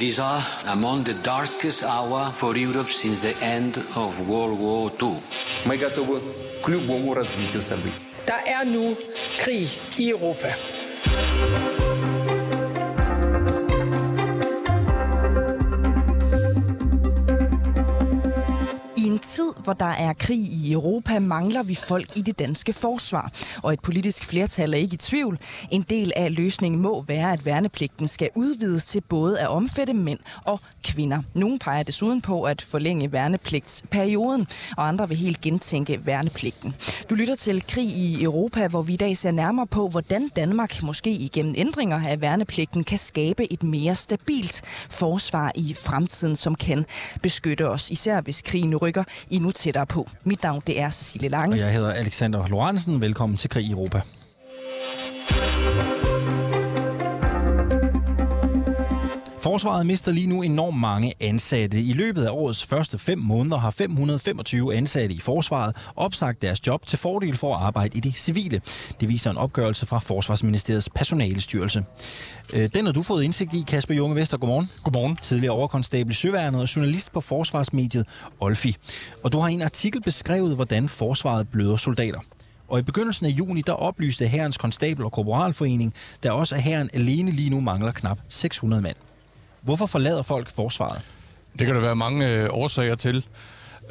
These are among the darkest hour for Europe since the end of World War II. Мы готовы к любому развитию событий. Der er nu krig i Europa. Hvor der er krig i Europa, mangler vi folk i det danske forsvar. Og et politisk flertal er ikke i tvivl. En del af løsningen må være, at værnepligten skal udvides til både at omfatte mænd og kvinder. Nogle peger desuden på at forlænge værnepligtsperioden, og andre vil helt gentænke værnepligten. Du lytter til Krig i Europa, hvor vi i dag ser nærmere på, hvordan Danmark måske igennem ændringer af værnepligten kan skabe et mere stabilt forsvar i fremtiden, som kan beskytte os, især hvis krigen rykker endnu tættere på. Mit navn det er Cecilie Lange. Og jeg hedder Alexander Lorentzen. Velkommen til Krig i Europa. Forsvaret mister lige nu enormt mange ansatte. I løbet af årets første fem måneder har 525 ansatte i Forsvaret opsagt deres job til fordel for at arbejde i det civile. Det viser en opgørelse fra Forsvarsministeriets personalestyrelse. Øh, Den har du fået indsigt i, Kasper Junge Vester. Godmorgen. Godmorgen. Tidligere overkonstabel i Søværnet og journalist på Forsvarsmediet Olfi. Og du har i en artikel beskrevet, hvordan Forsvaret bløder soldater. Og i begyndelsen af juni, der oplyste Herrens Konstabel- og Korporalforening, der også er herren alene lige nu mangler knap 600 mand. Hvorfor forlader folk forsvaret? Det kan der være mange øh, årsager til.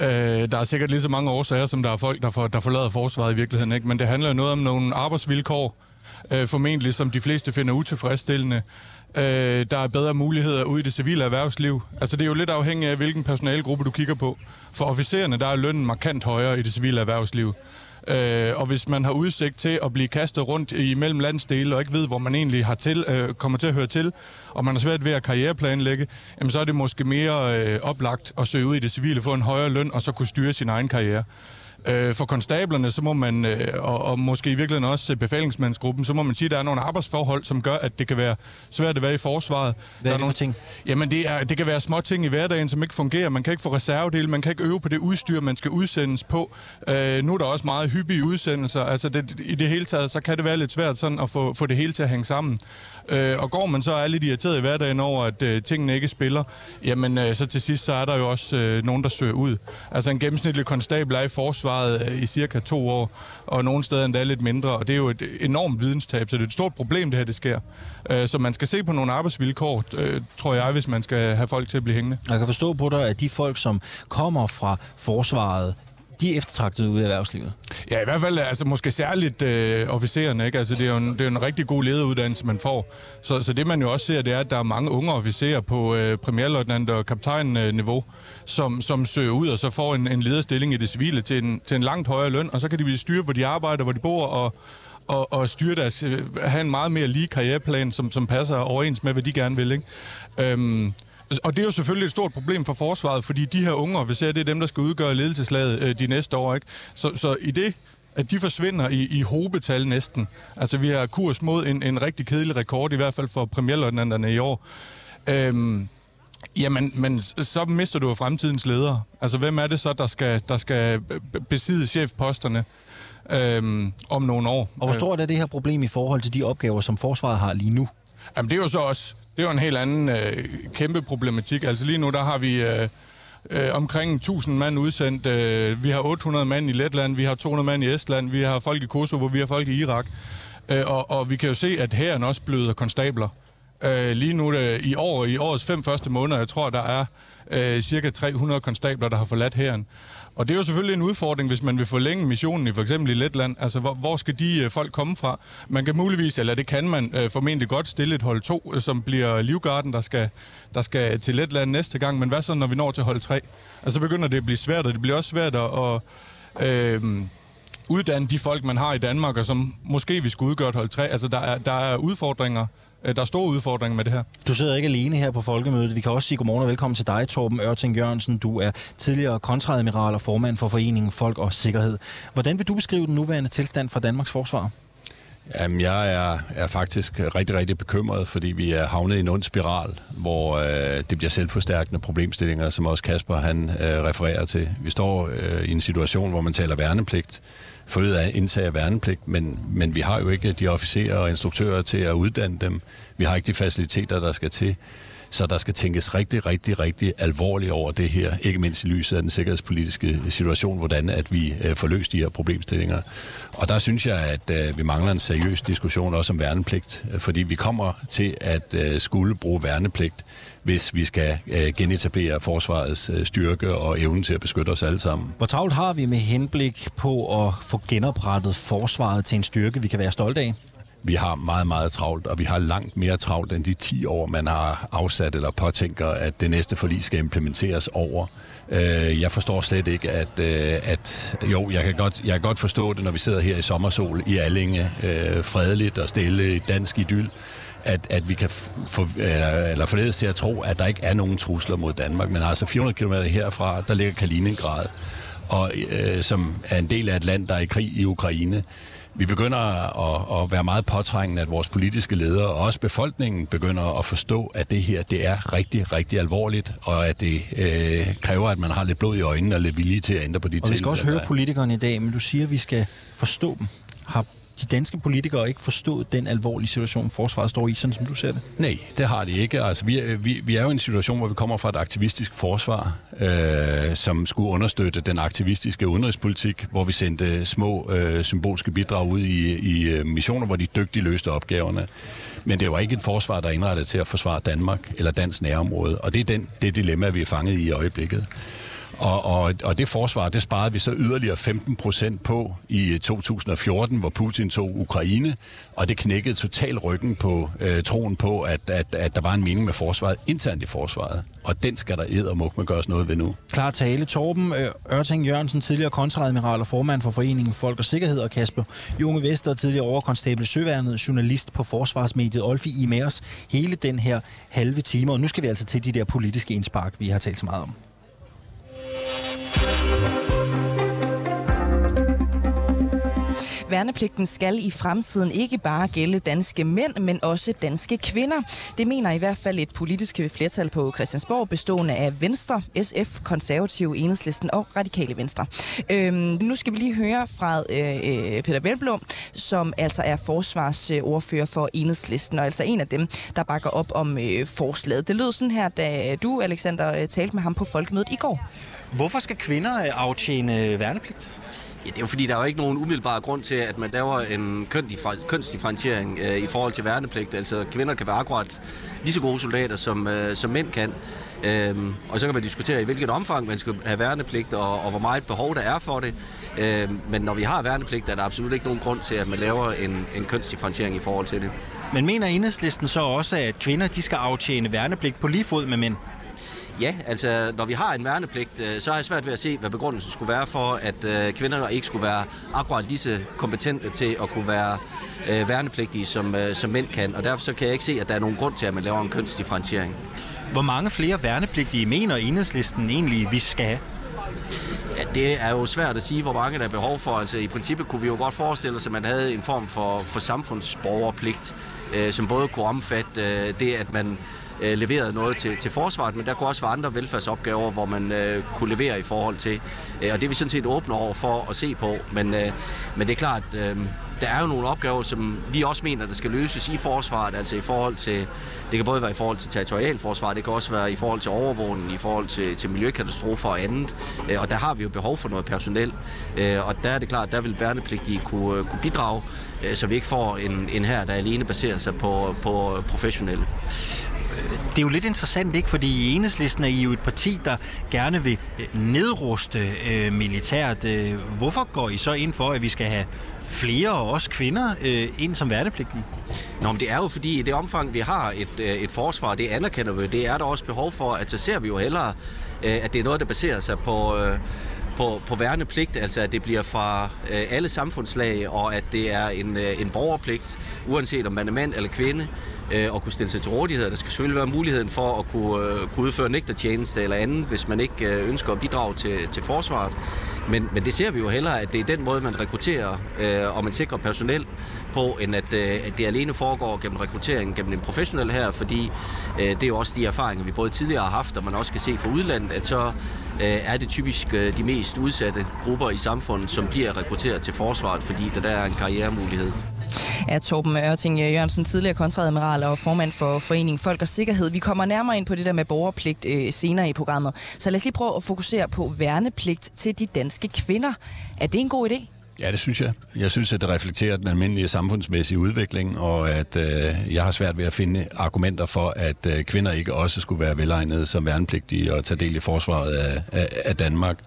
Øh, der er sikkert lige så mange årsager, som der er folk, der, for, der forlader forsvaret i virkeligheden. Ikke? Men det handler jo noget om nogle arbejdsvilkår, øh, formentlig som de fleste finder utilfredsstillende. Øh, der er bedre muligheder ude i det civile erhvervsliv. Altså det er jo lidt afhængigt af, hvilken personalegruppe du kigger på. For officererne, der er lønnen markant højere i det civile erhvervsliv. Øh, og hvis man har udsigt til at blive kastet rundt i mellem landsdele og ikke ved, hvor man egentlig har til, øh, kommer til at høre til, og man har svært ved at karriereplanlægge, jamen så er det måske mere øh, oplagt at søge ud i det civile, få en højere løn og så kunne styre sin egen karriere. Øh, for konstablerne, så må man, øh, og, og måske i virkeligheden også befalingsmandsgruppen, så må man sige, at der er nogle arbejdsforhold, som gør, at det kan være svært at være i forsvaret. Hvad der er det nogle, ting? Jamen, det, er, det kan være små ting i hverdagen, som ikke fungerer. Man kan ikke få reservedele, man kan ikke øve på det udstyr, man skal udsendes på. Øh, nu er der også meget hyppige udsendelser. Altså, det, i det hele taget, så kan det være lidt svært sådan at få, få det hele til at hænge sammen. Øh, og går man så er lidt irriteret i hverdagen over, at øh, tingene ikke spiller, jamen øh, så til sidst, så er der jo også øh, nogen, der søger ud. Altså en gennemsnitlig konstabel er i forsvaret forsvaret øh, i cirka to år, og nogle steder endda lidt mindre, og det er jo et enormt videnstab, så det er et stort problem, det her, det sker. Øh, så man skal se på nogle arbejdsvilkår, øh, tror jeg, hvis man skal have folk til at blive hængende. Jeg kan forstå på dig, at de folk, som kommer fra forsvaret, de er eftertragtede ude i erhvervslivet. Ja, i hvert fald altså måske særligt øh, officererne. Ikke? Altså, det, er jo en, det er en rigtig god lederuddannelse, man får. Så, så det man jo også ser, det er, at der er mange unge officerer på øh, premierløjtnant og kaptajn-niveau, som, som søger ud og så får en, en lederstilling i det civile til en, til en langt højere løn, og så kan de blive styre, hvor de arbejder, hvor de bor, og, og, og styre deres, øh, have en meget mere lige karriereplan, som, som passer overens med, hvad de gerne vil. Ikke? Øhm, og det er jo selvfølgelig et stort problem for forsvaret, fordi de her unge officerer, det er dem, der skal udgøre ledelseslaget øh, de næste år. Ikke? Så, så i det, at de forsvinder i, i hobetal næsten. Altså vi har kurs mod en, en rigtig kedelig rekord, i hvert fald for premierløjtnanterne i år. Øhm, Jamen, men så mister du jo fremtidens ledere. Altså, hvem er det så, der skal, der skal besidde chefposterne øhm, om nogle år? Og hvor stort er det her problem i forhold til de opgaver, som forsvaret har lige nu? Jamen, det er jo så også det er jo en helt anden øh, kæmpe problematik. Altså lige nu, der har vi øh, øh, omkring 1000 mand udsendt. Øh, vi har 800 mand i Letland, vi har 200 mand i Estland, vi har folk i Kosovo, vi har folk i Irak. Øh, og, og vi kan jo se, at hæren også bløder konstabler. Øh, lige nu øh, i år, i årets fem første måneder, jeg tror, der er øh, cirka 300 konstabler, der har forladt hæren. Og det er jo selvfølgelig en udfordring, hvis man vil forlænge missionen i for eksempel i Letland. Altså, hvor, hvor skal de øh, folk komme fra? Man kan muligvis, eller det kan man øh, formentlig godt, stille et hold 2, øh, som bliver Livgarden, der skal, der skal til Letland næste gang. Men hvad så, når vi når til hold 3? Altså, så begynder det at blive svært, og det bliver også svært at... Øh, uddanne de folk, man har i Danmark, og som måske vi skulle udgøre et hold 3. Altså, der er, der er udfordringer, øh, der er store udfordringer med det her. Du sidder ikke alene her på folkemødet. Vi kan også sige godmorgen og velkommen til dig, Torben Ørting Jørgensen. Du er tidligere kontradmiral og formand for Foreningen Folk og Sikkerhed. Hvordan vil du beskrive den nuværende tilstand for Danmarks forsvar? Jamen, jeg er, er faktisk rigtig, rigtig bekymret, fordi vi er havnet i en ond spiral, hvor øh, det bliver selvforstærkende problemstillinger, som også Kasper han øh, refererer til. Vi står øh, i en situation, hvor man taler værnepligt, forøget af indtag af værnepligt, men, men vi har jo ikke de officerer og instruktører til at uddanne dem. Vi har ikke de faciliteter, der skal til. Så der skal tænkes rigtig, rigtig, rigtig alvorligt over det her, ikke mindst i lyset af den sikkerhedspolitiske situation, hvordan at vi øh, får løst de her problemstillinger. Og der synes jeg, at øh, vi mangler en seriøs diskussion også om værnepligt, øh, fordi vi kommer til at skulle bruge værnepligt, hvis vi skal øh, genetablere forsvarets øh, styrke og evne til at beskytte os alle sammen. Hvor travlt har vi med henblik på at få genoprettet forsvaret til en styrke, vi kan være stolte af? Vi har meget, meget travlt, og vi har langt mere travlt end de 10 år, man har afsat eller påtænker, at det næste forlig skal implementeres over. Øh, jeg forstår slet ikke, at, øh, at jo, jeg kan, godt, jeg kan godt forstå det, når vi sidder her i sommersol i Allinge, øh, fredeligt og stille i dansk idyll, at, at vi kan få, eller, eller forledes til at tro, at der ikke er nogen trusler mod Danmark. Men altså 400 km herfra, der ligger Kaliningrad, og øh, som er en del af et land, der er i krig i Ukraine. Vi begynder at, at være meget påtrængende, at vores politiske ledere og også befolkningen begynder at forstå, at det her det er rigtig, rigtig alvorligt, og at det øh, kræver, at man har lidt blod i øjnene og lidt vilje til at ændre på de ting. Og vi skal også høre politikerne i dag, men du siger, at vi skal forstå dem. Har de danske politikere ikke forstået den alvorlige situation, forsvaret står i, sådan som du ser det? Nej, det har de ikke. Altså, vi, vi, vi er jo i en situation, hvor vi kommer fra et aktivistisk forsvar, øh, som skulle understøtte den aktivistiske udenrigspolitik, hvor vi sendte små øh, symbolske bidrag ud i, i øh, missioner, hvor de dygtigt løste opgaverne. Men det var ikke et forsvar, der er indrettet til at forsvare Danmark eller dansk nærområde, og det er den, det dilemma, vi er fanget i i øjeblikket. Og, og, og det forsvar, det sparede vi så yderligere 15 procent på i øh, 2014, hvor Putin tog Ukraine, og det knækkede totalt ryggen på øh, troen på, at, at, at der var en mening med forsvaret internt i forsvaret. Og den skal der ed og muk med gøres noget ved nu. Klar tale. Torben øh, Ørting Jørgensen, tidligere kontradmiral og formand for Foreningen Folk og Sikkerhed, og Kasper Junge Vester, tidligere overkonstabel Søværnet, journalist på Forsvarsmediet Olfi i med os hele den her halve time. Og nu skal vi altså til de der politiske indspark, vi har talt så meget om. Værnepligten skal i fremtiden ikke bare gælde danske mænd, men også danske kvinder. Det mener i hvert fald et politisk flertal på Christiansborg, bestående af Venstre, SF, Konservative, Enhedslisten og Radikale Venstre. Øhm, nu skal vi lige høre fra øh, øh Peter Velblom, som altså er forsvarsordfører for Enhedslisten, og altså en af dem, der bakker op om øh, forslaget. Det lød sådan her, da du, Alexander, øh, talte med ham på folkemødet i går. Hvorfor skal kvinder øh, aftjene værnepligt? Ja, det er jo fordi, der er jo ikke nogen umiddelbar grund til, at man laver en kønsdifferentiering øh, i forhold til værnepligt. Altså, kvinder kan være akkurat lige så gode soldater, som, øh, som mænd kan. Øhm, og så kan man diskutere, i hvilket omfang man skal have værnepligt, og, og hvor meget behov der er for det. Øhm, men når vi har værnepligt, er der absolut ikke nogen grund til, at man laver en, en kønsdifferentiering i forhold til det. Men mener enhedslisten så også, at kvinder de skal aftjene værnepligt på lige fod med mænd? Ja, altså når vi har en værnepligt, øh, så er jeg svært ved at se, hvad begrundelsen skulle være for, at øh, kvinder ikke skulle være akkurat lige så kompetente til at kunne være øh, værnepligtige, som, som mænd kan. Og derfor så kan jeg ikke se, at der er nogen grund til, at man laver en kønsdifferentiering. Hvor mange flere værnepligtige mener enhedslisten egentlig, vi skal have? Ja, det er jo svært at sige, hvor mange der er behov for. Altså i princippet kunne vi jo godt forestille os, at man havde en form for, for samfundsborgerpligt, øh, som både kunne omfatte øh, det, at man øh, leverede noget til, til forsvaret, men der kunne også være andre velfærdsopgaver, hvor man øh, kunne levere i forhold til. Øh, og det er vi sådan set åbne over for at se på, men, øh, men det er klart, øh, der er jo nogle opgaver, som vi også mener, der skal løses i forsvaret, altså i forhold til, det kan både være i forhold til territorialforsvar, det kan også være i forhold til overvågning, i forhold til, til miljøkatastrofer og andet, øh, og der har vi jo behov for noget personel, øh, og der er det klart, der vil værnepligtige kunne, øh, kunne bidrage, øh, så vi ikke får en, en her, der alene baserer sig på, på professionelle det er jo lidt interessant, ikke? Fordi i enhedslisten er I jo et parti, der gerne vil øh, nedruste øh, militært. Øh, hvorfor går I så ind for, at vi skal have flere og også kvinder øh, ind som værnepligtige? Nå, men det er jo fordi, i det omfang, vi har et, øh, et forsvar, det anerkender vi, det er der også behov for, at så ser vi jo hellere, øh, at det er noget, der baserer sig på... Øh, på, på værnepligt, altså at det bliver fra øh, alle samfundslag, og at det er en, øh, en borgerpligt, uanset om man er mand eller kvinde, øh, at kunne stille sig til rådighed. Der skal selvfølgelig være muligheden for at kunne, øh, kunne udføre nægtertjeneste eller andet, hvis man ikke øh, ønsker at bidrage til, til forsvaret. Men, men det ser vi jo hellere, at det er den måde, man rekrutterer øh, og man sikrer personel på, end at, øh, at det alene foregår gennem rekruttering gennem en professionel her, fordi øh, det er jo også de erfaringer, vi både tidligere har haft, og man også kan se fra udlandet, at så øh, er det typisk øh, de mest udsatte grupper i samfundet, som bliver rekrutteret til forsvaret, fordi der, der er en karrieremulighed af Torben Ørting Jørgensen, tidligere kontradmiral og formand for Foreningen Folk og Sikkerhed. Vi kommer nærmere ind på det der med borgerpligt øh, senere i programmet. Så lad os lige prøve at fokusere på værnepligt til de danske kvinder. Er det en god idé? Ja, det synes jeg. Jeg synes, at det reflekterer den almindelige samfundsmæssige udvikling, og at øh, jeg har svært ved at finde argumenter for, at øh, kvinder ikke også skulle være velegnede som værnepligtige og tage del i forsvaret af, af, af Danmark.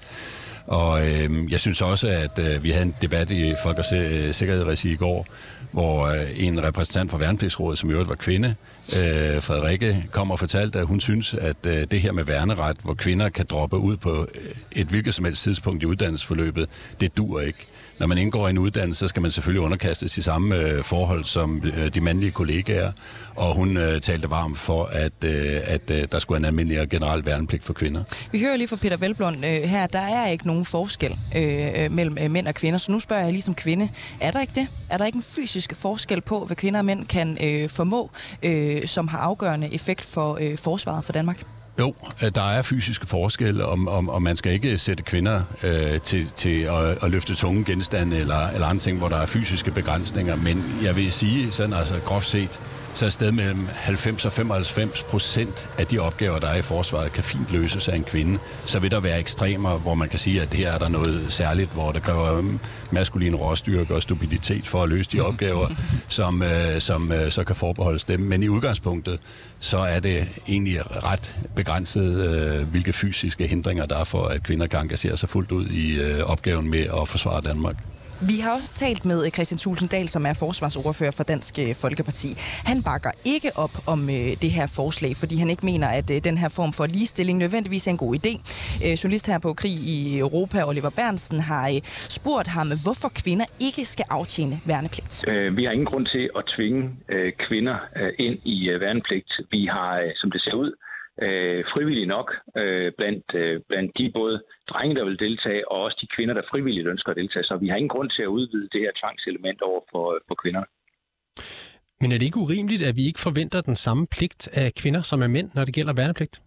Og øh, jeg synes også, at øh, vi havde en debat i Folk og Sikkerhed i går, hvor øh, en repræsentant fra Værnepligtsrådet, som i øvrigt var kvinde, øh, Frederikke, kom og fortalte, at hun synes, at øh, det her med værneret, hvor kvinder kan droppe ud på øh, et hvilket som helst tidspunkt i uddannelsesforløbet, det dur ikke når man indgår i en uddannelse, så skal man selvfølgelig underkastes de samme øh, forhold som øh, de mandlige kollegaer, og hun øh, talte varmt for, at, øh, at øh, der skulle en almindelig og generel værnepligt for kvinder. Vi hører lige fra Peter Velblom øh, her, der er ikke nogen forskel øh, øh mellem øh, mænd og kvinder, så nu spørger jeg lige som kvinde, er der ikke det? Er der ikke en fysisk forskel på, hvad kvinder og mænd kan øh, formå, øh, som har afgørende effekt for øh, forsvaret for Danmark? Jo, øh, der er fysiske forskelle, og, og, og man skal ikke sætte kvinder øh, til, til at, at løfte tunge genstande eller, eller andre ting, hvor der er fysiske begrænsninger. Men jeg vil sige, sådan altså groft set, så er sted mellem 90 og 95 procent af de opgaver, der er i forsvaret, kan fint løses af en kvinde. Så vil der være ekstremer, hvor man kan sige, at her er der noget særligt, hvor der kræver um, maskulin råstyrke og stabilitet for at løse de opgaver, som, øh, som øh, så kan forbeholdes dem. Men i udgangspunktet, så er det egentlig ret begrænset, øh, hvilke fysiske hindringer der er for, at kvinder kan engagere sig fuldt ud i opgaven med at forsvare Danmark. Vi har også talt med øh, Christian Tulsendal, som er forsvarsordfører for Dansk øh, Folkeparti. Han bakker ikke op om øh, det her forslag, fordi han ikke mener, at øh, den her form for ligestilling nødvendigvis er en god idé. Øh, journalist her på Krig i Europa, Oliver Bernsen, har spurgt ham, hvorfor kvinder ikke skal aftjene værnepligt. Vi har ingen grund til at tvinge kvinder ind i værnepligt. Vi har, som det ser ud, øh, frivillige nok øh, blandt, øh, blandt de både drenge, der vil deltage, og også de kvinder, der frivilligt ønsker at deltage. Så vi har ingen grund til at udvide det her tvangselement over for, for kvinder. Men er det ikke urimeligt, at vi ikke forventer den samme pligt af kvinder som af mænd, når det gælder værnepligt?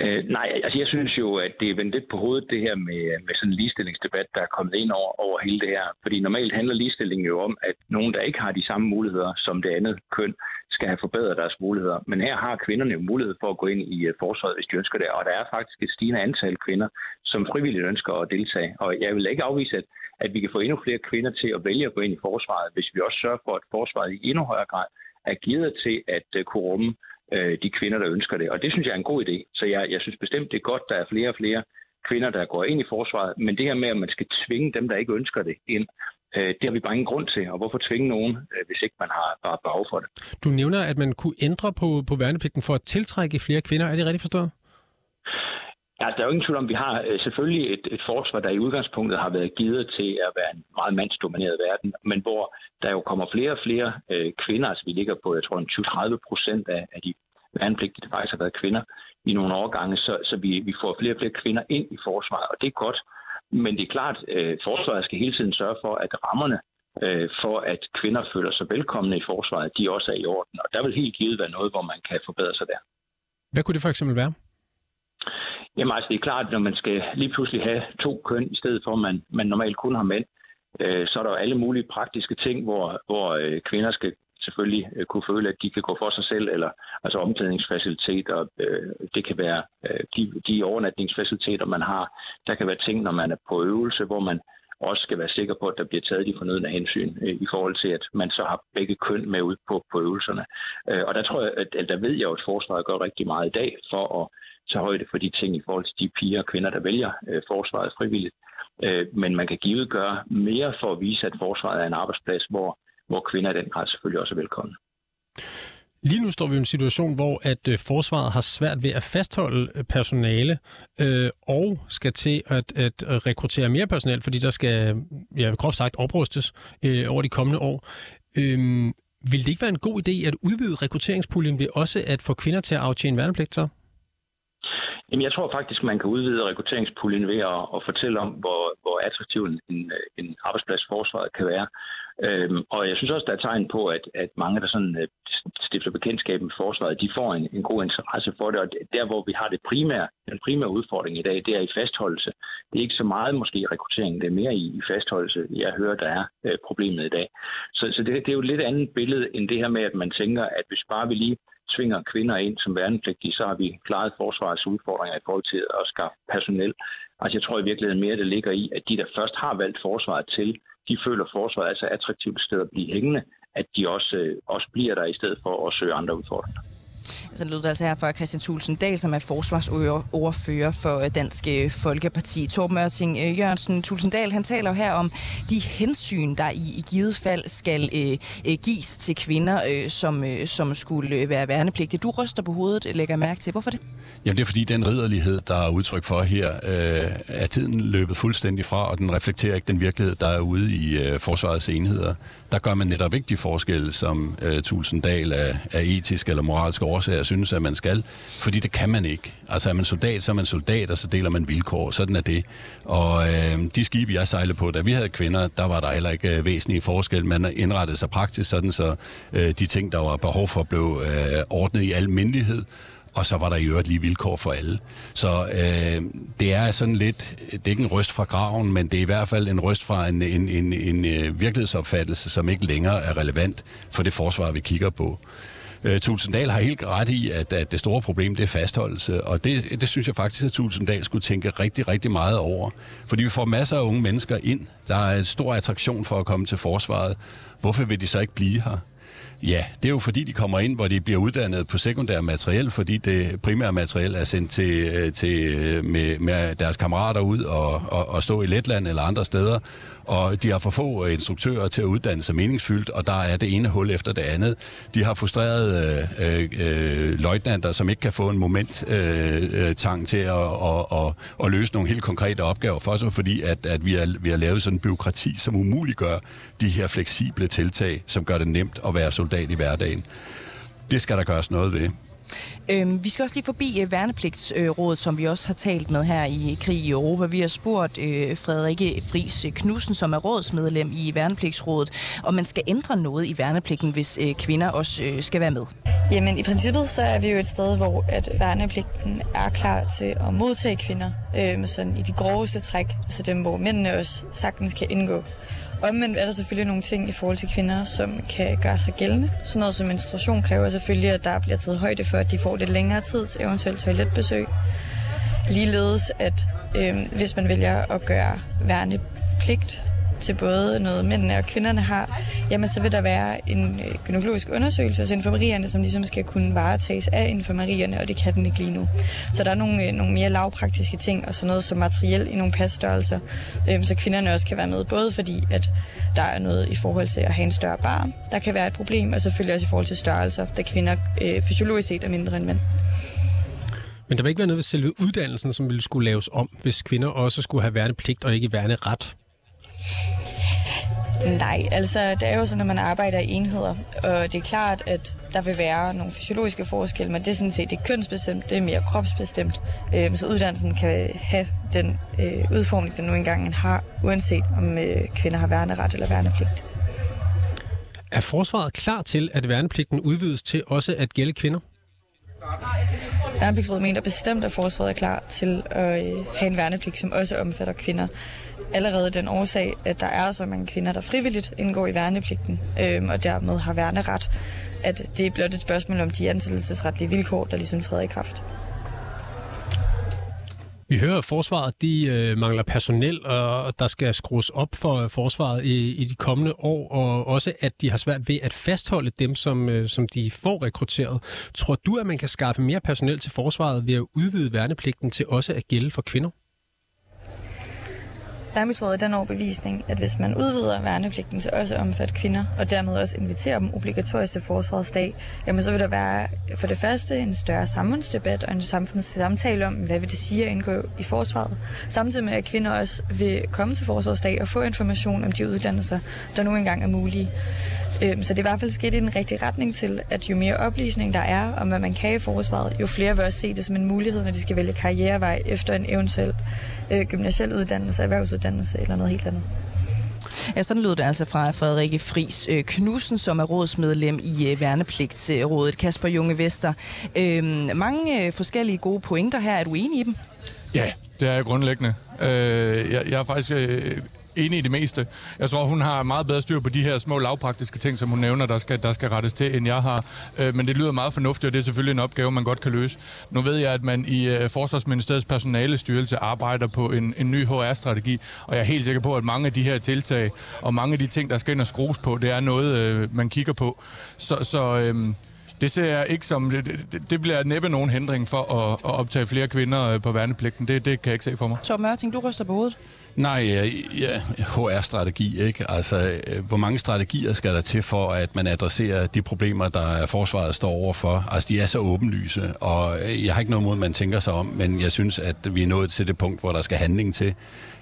Øh, nej, altså jeg synes jo, at det er vendt lidt på hovedet, det her med, med sådan en ligestillingsdebat, der er kommet ind over, over hele det her. Fordi normalt handler ligestilling jo om, at nogen, der ikke har de samme muligheder som det andet køn, skal have forbedret deres muligheder. Men her har kvinderne jo mulighed for at gå ind i øh, forsvaret, hvis de ønsker det. Og der er faktisk et stigende antal kvinder, som frivilligt ønsker at deltage. Og jeg vil ikke afvise, at, at vi kan få endnu flere kvinder til at vælge at gå ind i forsvaret, hvis vi også sørger for, at forsvaret i endnu højere grad er givet til at øh, kunne rumme øh, de kvinder, der ønsker det. Og det synes jeg er en god idé. Så jeg, jeg synes bestemt, det er godt, der er flere og flere kvinder, der går ind i forsvaret. Men det her med, at man skal tvinge dem, der ikke ønsker det, ind, Øh, det har vi bare ingen grund til, og hvorfor tvinge nogen, øh, hvis ikke man har bare behov for det. Du nævner, at man kunne ændre på, på værnepligten for at tiltrække flere kvinder. Er det rigtigt forstået? Ja, der er jo ingen tvivl om, vi har øh, selvfølgelig et, et forsvar, der i udgangspunktet har været givet til at være en meget mandsdomineret verden, men hvor der jo kommer flere og flere øh, kvinder, altså vi ligger på, jeg tror, 20-30 procent af, af de værnepligtige, der faktisk har været kvinder i nogle årgange, så, så vi, vi får flere og flere kvinder ind i forsvaret, og det er godt. Men det er klart, at øh, forsvaret skal hele tiden sørge for, at rammerne øh, for, at kvinder føler sig velkomne i forsvaret, de også er i orden. Og der vil helt givet være noget, hvor man kan forbedre sig der. Hvad kunne det for eksempel være? Jamen altså, det er klart, at når man skal lige pludselig have to køn, i stedet for at man, man normalt kun har mænd, øh, så er der jo alle mulige praktiske ting, hvor, hvor øh, kvinder skal selvfølgelig øh, kunne føle, at de kan gå for sig selv, eller altså omklædningsfaciliteter. Øh, det kan være øh, de, de overnatningsfaciliteter, man har. Der kan være ting, når man er på øvelse, hvor man også skal være sikker på, at der bliver taget de fornødne hensyn øh, i forhold til, at man så har begge køn med ud på, på øvelserne. Øh, og der tror jeg, at, at der ved jeg jo, at forsvaret gør rigtig meget i dag for at tage højde for de ting i forhold til de piger og kvinder, der vælger øh, forsvaret frivilligt. Øh, men man kan givet gøre mere for at vise, at forsvaret er en arbejdsplads, hvor hvor kvinder i den grad selvfølgelig også er velkomne. Lige nu står vi i en situation, hvor at øh, forsvaret har svært ved at fastholde øh, personale øh, og skal til at, at rekruttere mere personal, fordi der skal, ja, groft sagt, oprustes øh, over de kommende år. Øh, vil det ikke være en god idé at udvide rekrutteringspuljen ved også at få kvinder til at aftjene værnepligt så? Jamen, jeg tror faktisk, man kan udvide rekrutteringspuljen ved at, at fortælle om, hvor, hvor attraktiv en, en arbejdsplads forsvaret kan være. Øhm, og jeg synes også, der er tegn på, at, at mange, der sådan øh, stifter bekendtskab med forsvaret, de får en, en god interesse for det. Og der, hvor vi har det primære, den primære udfordring i dag, det er i fastholdelse. Det er ikke så meget måske i rekruttering, det er mere i, i fastholdelse, jeg hører, der er øh, problemet i dag. Så, så det, det er jo et lidt andet billede end det her med, at man tænker, at hvis bare vi lige tvinger kvinder ind som værnepligtige, så har vi klaret forsvarets udfordringer i forhold til at skaffe personel. Altså jeg tror i virkeligheden mere, det ligger i, at de, der først har valgt forsvaret til, de føler forsvaret er så attraktivt sted at blive hængende, at de også, øh, også bliver der i stedet for at søge andre udfordringer. Så lød det altså her fra Christian Thulsen Dahl, som er forsvarsordfører for øh, Dansk øh, Folkeparti. Torben Mørting øh, Jørgensen Thulsen Dahl, han taler her om de hensyn, der i, i givet fald skal øh, gives til kvinder, øh, som, øh, som skulle være værnepligtige. Du ryster på hovedet, lægger mærke til. Hvorfor det? Jamen det er fordi, den ridderlighed, der er udtryk for her, øh, er tiden løbet fuldstændig fra, og den reflekterer ikke den virkelighed, der er ude i øh, forsvarets enheder. Der gør man netop ikke de forskelle, som øh, Tulsendal er, er etisk eller moralsk årsager synes, at man skal, fordi det kan man ikke. Altså er man soldat, så er man soldat, og så deler man vilkår. Sådan er det. Og øh, de skibe, jeg sejlede på, da vi havde kvinder, der var der heller ikke øh, væsentlige forskel. Man indrettede sig praktisk sådan, så øh, de ting, der var behov for, blev øh, ordnet i almindelighed og så var der i øvrigt lige vilkår for alle. Så øh, det er sådan lidt, det er ikke en røst fra graven, men det er i hvert fald en røst fra en, en, en, en øh, virkelighedsopfattelse, som ikke længere er relevant for det forsvar, vi kigger på. Øh, Tulsendal har helt ret i, at, at det store problem det er fastholdelse, og det, det synes jeg faktisk, at Tulsendal skulle tænke rigtig, rigtig meget over. Fordi vi får masser af unge mennesker ind. Der er en stor attraktion for at komme til forsvaret. Hvorfor vil de så ikke blive her? Ja, det er jo fordi, de kommer ind, hvor de bliver uddannet på sekundær materiel, fordi det primære materiel er sendt til, øh, til øh, med, med deres kammerater ud og, og, og stå i Letland eller andre steder, og de har for få øh, instruktører til at uddanne sig meningsfyldt, og der er det ene hul efter det andet. De har frustrerede øh, øh, øh løjtnanter, som ikke kan få en moment øh, øh tang til at, og, og, at løse nogle helt konkrete opgaver for sig, fordi at, at vi, har, vi har lavet sådan en byråkrati, som umuliggør de her fleksible tiltag, som gør det nemt at være soldat i hverdagen. Det skal der gøres noget ved. Øhm, vi skal også lige forbi øh, Værnepligtsrådet, som vi også har talt med her i Krig i Europa. Vi har spurgt øh, Frederikke Fris Knudsen, som er rådsmedlem i Værnepligtsrådet, om man skal ændre noget i værnepligten, hvis øh, kvinder også øh, skal være med. Jamen i princippet så er vi jo et sted, hvor at værnepligten er klar til at modtage kvinder, øh, sådan i de groveste træk, altså dem, hvor mændene også sagtens kan indgå. Omvendt er der selvfølgelig nogle ting i forhold til kvinder, som kan gøre sig gældende. Sådan noget som menstruation kræver selvfølgelig, at der bliver taget højde for, at de får lidt længere tid til eventuelt toiletbesøg. Ligeledes, at øh, hvis man vælger at gøre værnepligt til både noget mændene og kvinderne har, jamen så vil der være en øh, gynækologisk undersøgelse hos infirmerierne, som ligesom skal kunne varetages af infirmerierne, og det kan den ikke lige nu. Så der er nogle, øh, nogle mere lavpraktiske ting, og sådan noget som materiel i nogle passtørrelser, øh, så kvinderne også kan være med, både fordi at der er noget i forhold til at have en større bar, der kan være et problem, og selvfølgelig også i forhold til størrelser, da kvinder øh, fysiologisk set er mindre end mænd. Men der vil ikke være noget ved selve uddannelsen, som ville skulle laves om, hvis kvinder også skulle have værnepligt og ikke værneret? Nej, altså det er jo sådan, at man arbejder i enheder, og det er klart, at der vil være nogle fysiologiske forskelle, men det er sådan set ikke kønsbestemt, det er mere kropsbestemt. Øh, så uddannelsen kan have den øh, udformning, den nu engang har, uanset om øh, kvinder har værneret eller værnepligt. Er forsvaret klar til, at værnepligten udvides til også at gælde kvinder? Værnepligtsrådet mener bestemt, at forsvaret er klar til at øh, have en værnepligt, som også omfatter kvinder. Allerede den årsag, at der er så mange kvinder, der frivilligt indgår i værnepligten, øh, og dermed har værneret, at det er blot et spørgsmål om de ansættelsesretlige vilkår, der ligesom træder i kraft. Vi hører, at forsvaret de, øh, mangler personel, og der skal skrues op for forsvaret i, i de kommende år, og også at de har svært ved at fastholde dem, som, øh, som de får rekrutteret. Tror du, at man kan skaffe mere personel til forsvaret ved at udvide værnepligten til også at gælde for kvinder? Der er den overbevisning, at hvis man udvider værnepligten til også at omfatte kvinder, og dermed også inviterer dem obligatorisk til forsvarsdag, jamen så vil der være for det første en større samfundsdebat og en samfundssamtale om, hvad vil det sige at indgå i forsvaret. Samtidig med, at kvinder også vil komme til forsvarsdag og få information om de uddannelser, der nu engang er mulige. Øhm, så det er i hvert fald sket i den rigtige retning til, at jo mere oplysning der er om, hvad man kan i forsvaret, jo flere vil også se det som en mulighed, når de skal vælge karrierevej efter en eventuel øh, gymnasiel uddannelse, erhvervsuddannelse eller noget helt andet. Ja, sådan lød det altså fra Frederikke Fris øh, Knudsen, som er rådsmedlem i øh, Værnepligtsrådet. Kasper Junge Vester. Øh, mange forskellige gode pointer her. Er du enig i dem? Ja, det er jeg grundlæggende. Øh, jeg, jeg er faktisk øh, inde i det meste. Jeg tror, hun har meget bedre styr på de her små lavpraktiske ting, som hun nævner, der skal, der skal rettes til, end jeg har. Øh, men det lyder meget fornuftigt, og det er selvfølgelig en opgave, man godt kan løse. Nu ved jeg, at man i øh, Forsvarsministeriets personalestyrelse arbejder på en, en ny HR-strategi, og jeg er helt sikker på, at mange af de her tiltag og mange af de ting, der skal ind og skrues på, det er noget, øh, man kigger på. Så, så øh, det ser jeg ikke som... Det, det, det bliver næppe nogen hindring for at, at optage flere kvinder øh, på værnepligten. Det, det kan jeg ikke se for mig. Tom Mørting, du ryster på hovedet. Nej, ja, HR-strategi, ikke? Altså, øh, hvor mange strategier skal der til for, at man adresserer de problemer, der forsvaret står overfor? Altså, de er så åbenlyse, og øh, jeg har ikke noget mod, man tænker sig om, men jeg synes, at vi er nået til det punkt, hvor der skal handling til.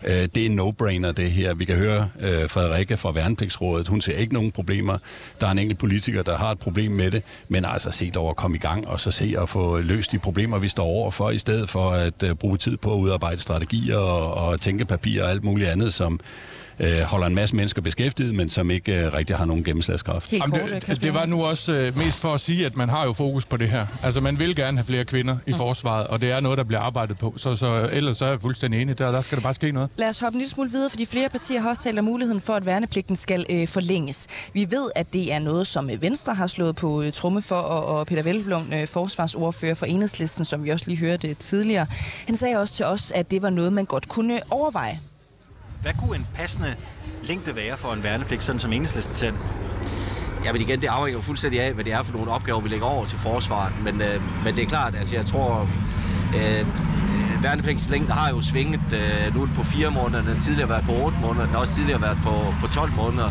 Øh, Det er en no-brainer, det her. Vi kan høre øh, Frederikke fra Værnepligtsrådet. Hun ser ikke nogen problemer. Der er en enkelt politiker, der har et problem med det, men altså se dog at komme i gang, og så se at få løst de problemer, vi står overfor, i stedet for at øh, bruge tid på at udarbejde strategier og, og tænkepapirer og alt muligt andet, som øh, holder en masse mennesker beskæftiget, men som ikke øh, rigtig har nogen gennemslagskraft. Jamen, det, det var nu også øh, mest for at sige, at man har jo fokus på det her. Altså, man vil gerne have flere kvinder i ja. forsvaret, og det er noget, der bliver arbejdet på. Så, så ellers så er jeg fuldstændig enig. Der, der skal der bare ske noget. Lad os hoppe en lille smule videre, fordi flere partier har også talt om muligheden for, at værnepligten skal øh, forlænges. Vi ved, at det er noget, som Venstre har slået på øh, tromme for, og, og Peter Velblom, øh, forsvarsordfører for Enhedslisten, som vi også lige hørte tidligere, han sagde også til os, at det var noget, man godt kunne overveje. Hvad kunne en passende længde være for en værnepligt, sådan som enhedslisten ser Ja, men igen, det afhænger jo fuldstændig af, hvad det er for nogle opgaver, vi lægger over til forsvaret. Men, øh, men det er klart, altså jeg tror, øh, værnepligtslængden har jo svinget. Øh, nu er den på fire måneder, den har tidligere været på otte måneder, den har også tidligere været på, på 12 måneder.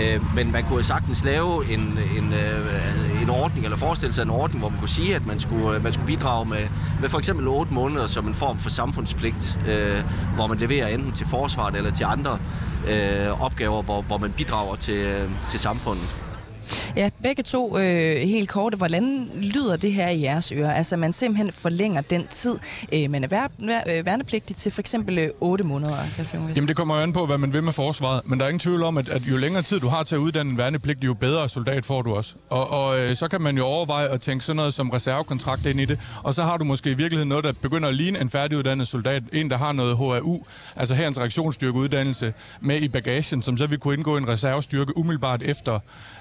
Øh, men man kunne sagtens lave en, en, øh, en ordning, eller forestille sig en ordning, hvor man kunne sige, at man skulle, øh, man skulle bidrage med, med for eksempel 8 måneder som en form for samfundspligt, øh, hvor man leverer enten til forsvaret eller til andre øh, opgaver, hvor, hvor man bidrager til, øh, til samfundet. Ja, begge to øh, helt kort. Hvordan lyder det her i jeres ører? Altså, man simpelthen forlænger den tid, øh, man er vær, vær, værnepligtig til for eksempel øh, 8 måneder. Jamen, det kommer jo an på, hvad man vil med forsvaret. Men der er ingen tvivl om, at, at jo længere tid du har til at uddanne en værnepligtig, jo bedre soldat får du også. Og, og øh, så kan man jo overveje at tænke sådan noget som reservekontrakt ind i det. Og så har du måske i virkeligheden noget, der begynder at ligne en færdiguddannet soldat. En, der har noget HAU, altså her en reaktionsstyrkeuddannelse, med i bagagen, som så vil kunne indgå i en reservestyrke umiddelbart efter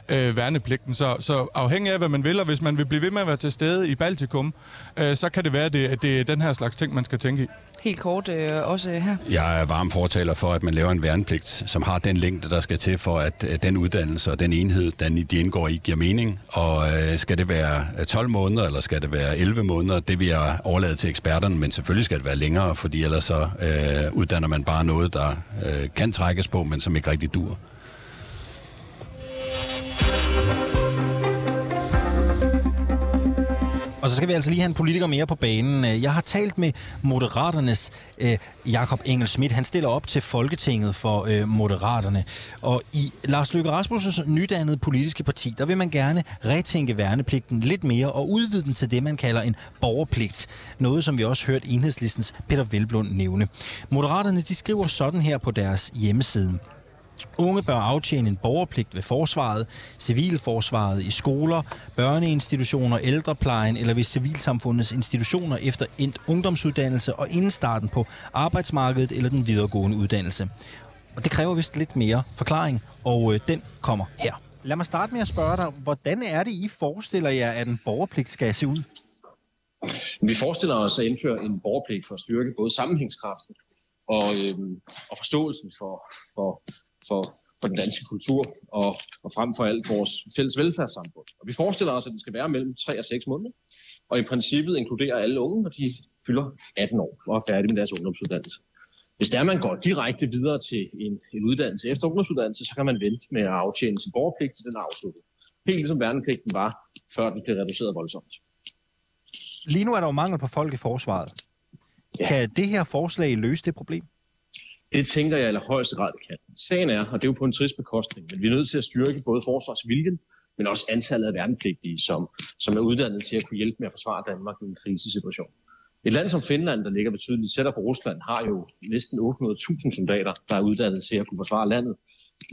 øh, værnepligten. Så, så afhængig af, hvad man vil, og hvis man vil blive ved med at være til stede i Baltikum, øh, så kan det være, at det, at det er den her slags ting, man skal tænke i. Helt kort øh, også her. Jeg er varm fortaler for, at man laver en værnepligt, som har den længde, der skal til for, at, at den uddannelse og den enhed, den de indgår i, giver mening. Og øh, skal det være 12 måneder, eller skal det være 11 måneder, det vil jeg overlade til eksperterne, men selvfølgelig skal det være længere, fordi ellers så øh, uddanner man bare noget, der øh, kan trækkes på, men som ikke rigtig dur. Og så skal vi altså lige have en politiker mere på banen. Øh, jeg har talt med Moderaternes øh, Jakob Engel Schmidt. Han stiller op til Folketinget for øh, Moderaterne. Og i Lars Løkke Rasmussens nydannede politiske parti, der vil man gerne retænke værnepligten lidt mere og udvide den til det, man kalder en borgerpligt. Noget, som vi også hørt enhedslistens Peter Velblund nævne. Moderaterne de skriver sådan her på deres hjemmeside. Unge bør aftjene en borgerpligt ved forsvaret, civilforsvaret i skoler, børneinstitutioner, ældreplejen eller ved civilsamfundets institutioner efter endt ungdomsuddannelse og inden starten på arbejdsmarkedet eller den videregående uddannelse. Og det kræver vist lidt mere forklaring, og øh, den kommer her. Lad mig starte med at spørge dig, hvordan er det, I forestiller jer, at en borgerpligt skal se ud? Vi forestiller os at indføre en borgerpligt for at styrke både sammenhængskraften og, øhm, og forståelsen for, for for, for den danske kultur og, og frem for alt vores fælles velfærdssamfund. Og vi forestiller os, at den skal være mellem 3 og 6 måneder, og i princippet inkluderer alle unge, når de fylder 18 år og er færdige med deres ungdomsuddannelse. Hvis der man går direkte videre til en, en uddannelse efter ungdomsuddannelse, så kan man vente med at aftjene sin borgerpligt til den er afsluttet. Helt ligesom værnepligten var, før den blev reduceret voldsomt. Lige nu er der jo mangel på folk i forsvaret. Ja. Kan det her forslag løse det problem? Det tænker jeg i højeste grad, det kan. Sagen er, og det er jo på en trist bekostning, men vi er nødt til at styrke både forsvarsviljen, men også antallet af værnepligtige, som, som er uddannet til at kunne hjælpe med at forsvare Danmark i en krisesituation. Et land som Finland, der ligger betydeligt tættere på Rusland, har jo næsten 800.000 soldater, der er uddannet til at kunne forsvare landet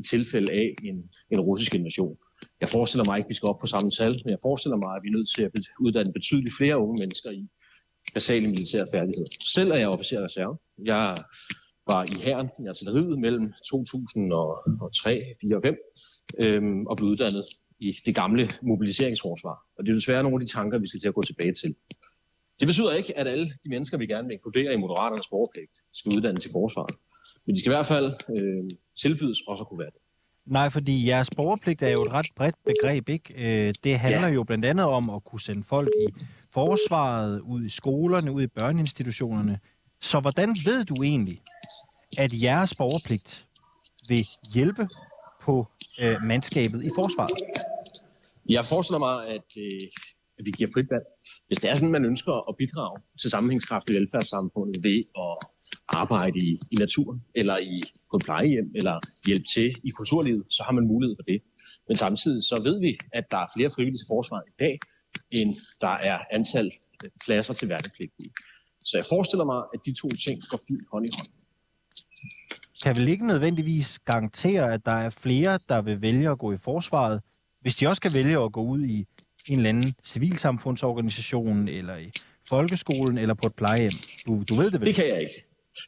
i tilfælde af en, en russisk invasion. Jeg forestiller mig ikke, at vi skal op på samme tal, men jeg forestiller mig, at vi er nødt til at uddanne betydeligt flere unge mennesker i basale militære færdigheder. Selv er jeg officer af reserve. Jeg var i herren i artilleriet mellem 2003, 4 og 5, øhm, og blev uddannet i det gamle mobiliseringsforsvar. Og det er desværre nogle af de tanker, vi skal til at gå tilbage til. Det betyder ikke, at alle de mennesker, vi gerne vil inkludere i Moderaternes borgerpligt, skal uddanne til forsvaret. Men de skal i hvert fald øh, tilbydes også at kunne være det. Nej, fordi jeres borgerpligt er jo et ret bredt begreb, ikke? Øh, det handler ja. jo blandt andet om at kunne sende folk i forsvaret, ud i skolerne, ud i børneinstitutionerne. Så hvordan ved du egentlig, at jeres borgerpligt vil hjælpe på øh, mandskabet i forsvaret? Jeg forestiller mig, at, øh, at vi giver frit valg. Hvis det er sådan, man ønsker at bidrage til sammenhængskraft i velfærdssamfundet ved at arbejde i, i naturen, eller i, på et plejehjem, eller hjælpe til i kulturlivet, så har man mulighed for det. Men samtidig så ved vi, at der er flere frivillige til forsvaret i dag, end der er antal øh, pladser til værnepligtige. Så jeg forestiller mig, at de to ting går fint hånd i hånd. Kan vel ikke nødvendigvis garantere, at der er flere, der vil vælge at gå i forsvaret, hvis de også kan vælge at gå ud i en eller anden civilsamfundsorganisation, eller i folkeskolen, eller på et plejehjem. Du, du ved det vel? Det kan jeg ikke.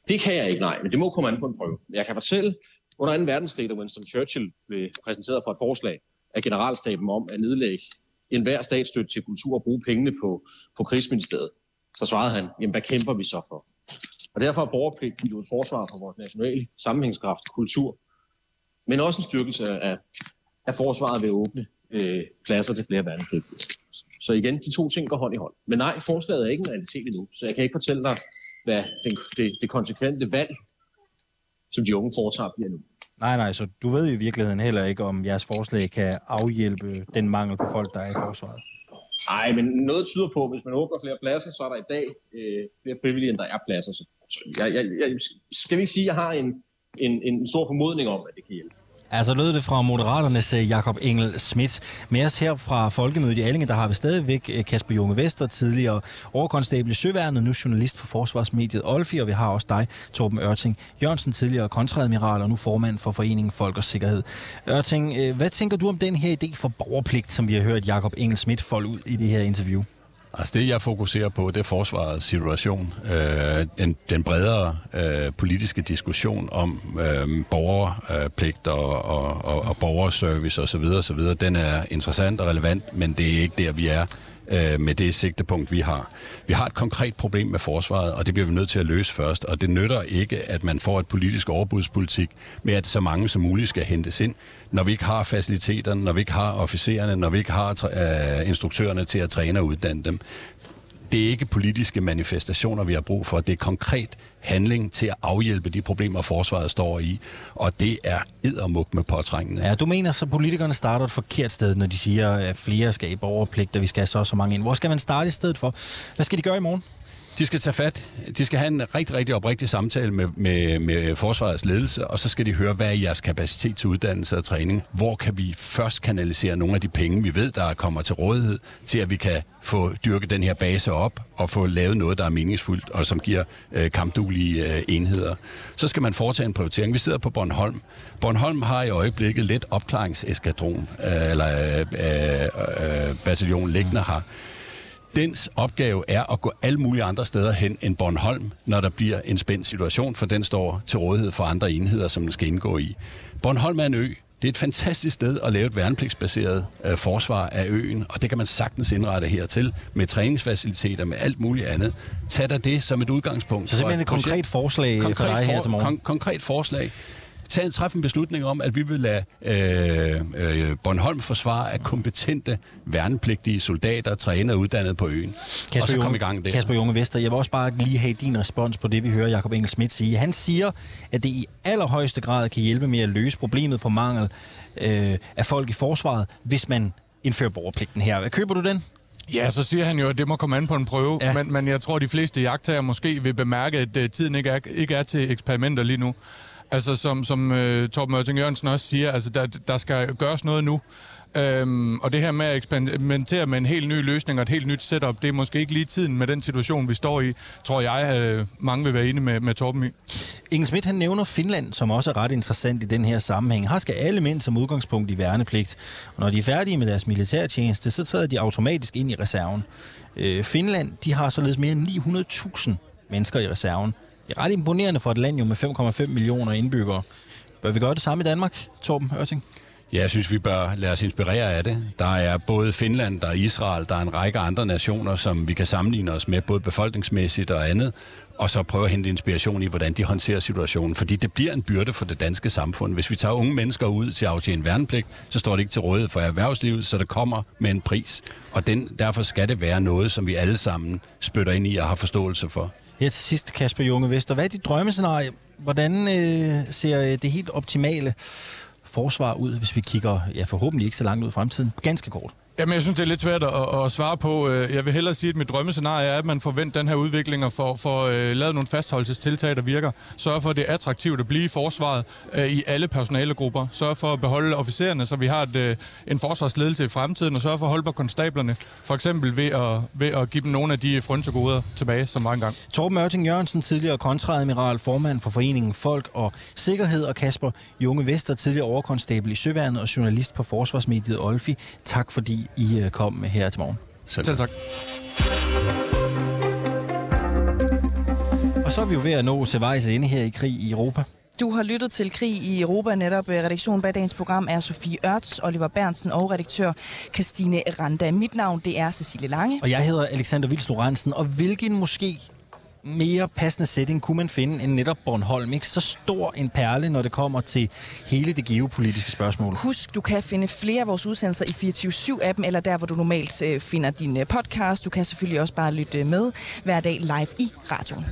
Det kan jeg ikke, nej, men det må komme an på en prøve. Jeg kan fortælle, under 2. verdenskrig, da Winston Churchill blev præsenteret for et forslag af generalstaben om at nedlægge enhver statsstøtte til kultur og bruge pengene på, på krigsministeriet, så svarede han, jamen hvad kæmper vi så for? Og derfor er borgerpligten jo et forsvar for vores nationale sammenhængskraft, kultur, men også en styrkelse af, af forsvaret ved at åbne øh, pladser til flere værnepligtige. Så igen, de to ting går hånd i hånd. Men nej, forslaget er ikke en realitet endnu, så jeg kan ikke fortælle dig, hvad det, det, det konsekvente valg, som de unge foretager, bliver nu. Nej, nej, så du ved i virkeligheden heller ikke, om jeres forslag kan afhjælpe den mangel på folk, der er i forsvaret. Nej, men noget tyder på, at hvis man åbner flere pladser, så er der i dag øh, flere frivillige, end der er pladser. Så, jeg, jeg, jeg, skal vi ikke sige, at jeg har en, en, en stor formodning om, at det kan hjælpe. Altså lød det fra Moderaternes øh, Jakob Engel Schmidt. Med os her fra Folkemødet i Allinge, der har vi stadigvæk øh, Kasper Junge Vester, tidligere overkonstabel i Søværnet, nu journalist på Forsvarsmediet Olfi, og vi har også dig, Torben Ørting Jørgensen, tidligere kontradmiral og nu formand for Foreningen Folk og Sikkerhed. Ørting, øh, hvad tænker du om den her idé for borgerpligt, som vi har hørt Jakob Engel Schmidt folde ud i det her interview? Altså det, jeg fokuserer på, det er forsvarets situation. Øh, den, den bredere øh, politiske diskussion om øh, borgerpligt og, og, og, og borgerservice osv., osv., den er interessant og relevant, men det er ikke der, vi er øh, med det sigtepunkt, vi har. Vi har et konkret problem med forsvaret, og det bliver vi nødt til at løse først, og det nytter ikke, at man får et politisk overbudspolitik med, at så mange som muligt skal hentes ind, når vi ikke har faciliteterne, når vi ikke har officererne, når vi ikke har øh, instruktørerne til at træne og uddanne dem det er ikke politiske manifestationer, vi har brug for. Det er konkret handling til at afhjælpe de problemer, forsvaret står i. Og det er eddermuk med påtrængende. Ja, du mener så, politikerne starter et forkert sted, når de siger, at flere skal i borgerpligt, og vi skal have så så mange ind. Hvor skal man starte i stedet for? Hvad skal de gøre i morgen? De skal tage fat. De skal have en rigtig, rigtig oprigtig samtale med, med, med forsvarets ledelse, og så skal de høre, hvad er jeres kapacitet til uddannelse og træning? Hvor kan vi først kanalisere nogle af de penge, vi ved, der kommer til rådighed, til at vi kan få dyrket den her base op og få lavet noget, der er meningsfuldt og som giver øh, kampduelige øh, enheder. Så skal man foretage en prioritering. Vi sidder på Bornholm. Bornholm har i øjeblikket let opklaringseskadron, øh, eller øh, øh, øh bataljon liggende her dens opgave er at gå alle mulige andre steder hen end Bornholm, når der bliver en spændt situation, for den står til rådighed for andre enheder, som den skal indgå i. Bornholm er en ø. Det er et fantastisk sted at lave et værnepligtsbaseret øh, forsvar af øen, og det kan man sagtens indrette hertil med træningsfaciliteter, med alt muligt andet. Tag da det som et udgangspunkt. Så simpelthen et konkret forslag konkret for dig her til morgen? Kon- konkret forslag. Tage, træffe en beslutning om, at vi vil lade øh, øh, Bornholm forsvare af kompetente, værnepligtige soldater, trænet og uddannet på øen. Kasper og så komme i gang der. Kasper Junge Vester, jeg vil også bare lige have din respons på det, vi hører Jakob Engel Schmidt sige. Han siger, at det i allerhøjeste grad kan hjælpe med at løse problemet på mangel øh, af folk i forsvaret, hvis man indfører borgerpligten her. Køber du den? Ja, så siger han jo, at det må komme an på en prøve, ja. men, men jeg tror, at de fleste jagttager måske vil bemærke, at uh, tiden ikke er, ikke er til eksperimenter lige nu. Altså som, som uh, Torben Mørting Jørgensen også siger, altså der, der skal gøres noget nu. Øhm, og det her med at eksperimentere med en helt ny løsning og et helt nyt setup, det er måske ikke lige tiden med den situation, vi står i, tror jeg, øh, mange vil være enige med, med Torben i. Ingen Schmidt, han nævner Finland, som også er ret interessant i den her sammenhæng. Her skal alle mænd som udgangspunkt i værnepligt. Og når de er færdige med deres militærtjeneste, så træder de automatisk ind i reserven. Øh, Finland, de har således mere end 900.000 mennesker i reserven. Det er ret imponerende for et land jo med 5,5 millioner indbyggere. Bør vi gøre det samme i Danmark, Torben Ørting? Ja, jeg synes, vi bør lade os inspirere af det. Der er både Finland, der er Israel, der er en række andre nationer, som vi kan sammenligne os med, både befolkningsmæssigt og andet, og så prøve at hente inspiration i, hvordan de håndterer situationen. Fordi det bliver en byrde for det danske samfund. Hvis vi tager unge mennesker ud til at aftjene værnepligt, så står det ikke til rådighed for erhvervslivet, så det kommer med en pris. Og den, derfor skal det være noget, som vi alle sammen spytter ind i og har forståelse for. Her til sidst, Kasper Junge Vester. Hvad er dit drømmescenarie? Hvordan øh, ser øh, det helt optimale forsvar ud, hvis vi kigger ja, forhåbentlig ikke så langt ud i fremtiden? Ganske kort. Jamen, jeg synes, det er lidt svært at, at svare på. Øh, jeg vil hellere sige, at mit drømmescenarie er, at man forventer den her udvikling og får, får uh, lavet nogle fastholdelsestiltag, der virker. Sørg for, at det er attraktivt at blive i forsvaret uh, i alle personalegrupper. Sørg for at beholde officererne, så vi har et, uh, en forsvarsledelse i fremtiden, og sørg for at holde på konstablerne. For eksempel ved at, ved at give dem nogle af de frynsegoder tilbage, som var engang. Torben Mørting Jørgensen, tidligere kontradmiral, formand for Foreningen Folk og Sikkerhed, og Kasper Junge Vester, tidligere overkonstabel i Søværnet og journalist på Forsvarsmediet Olfi. Tak fordi i øh, kom her til morgen. Selv, Selv tak. Og så er vi jo ved at nå til vejs ende her i krig i Europa. Du har lyttet til Krig i Europa. Netop øh, redaktionen bag dagens program er Sofie Ørts, Oliver Bernsen og redaktør Christine Randa. Mit navn det er Cecilie Lange. Og jeg hedder Alexander Vils Lorentzen. Og hvilken måske mere passende setting kunne man finde end netop Bornholm. Ikke så stor en perle, når det kommer til hele det geopolitiske spørgsmål. Husk, du kan finde flere af vores udsendelser i 24-7-appen, eller der, hvor du normalt øh, finder din øh, podcast. Du kan selvfølgelig også bare lytte øh, med hver dag live i radioen.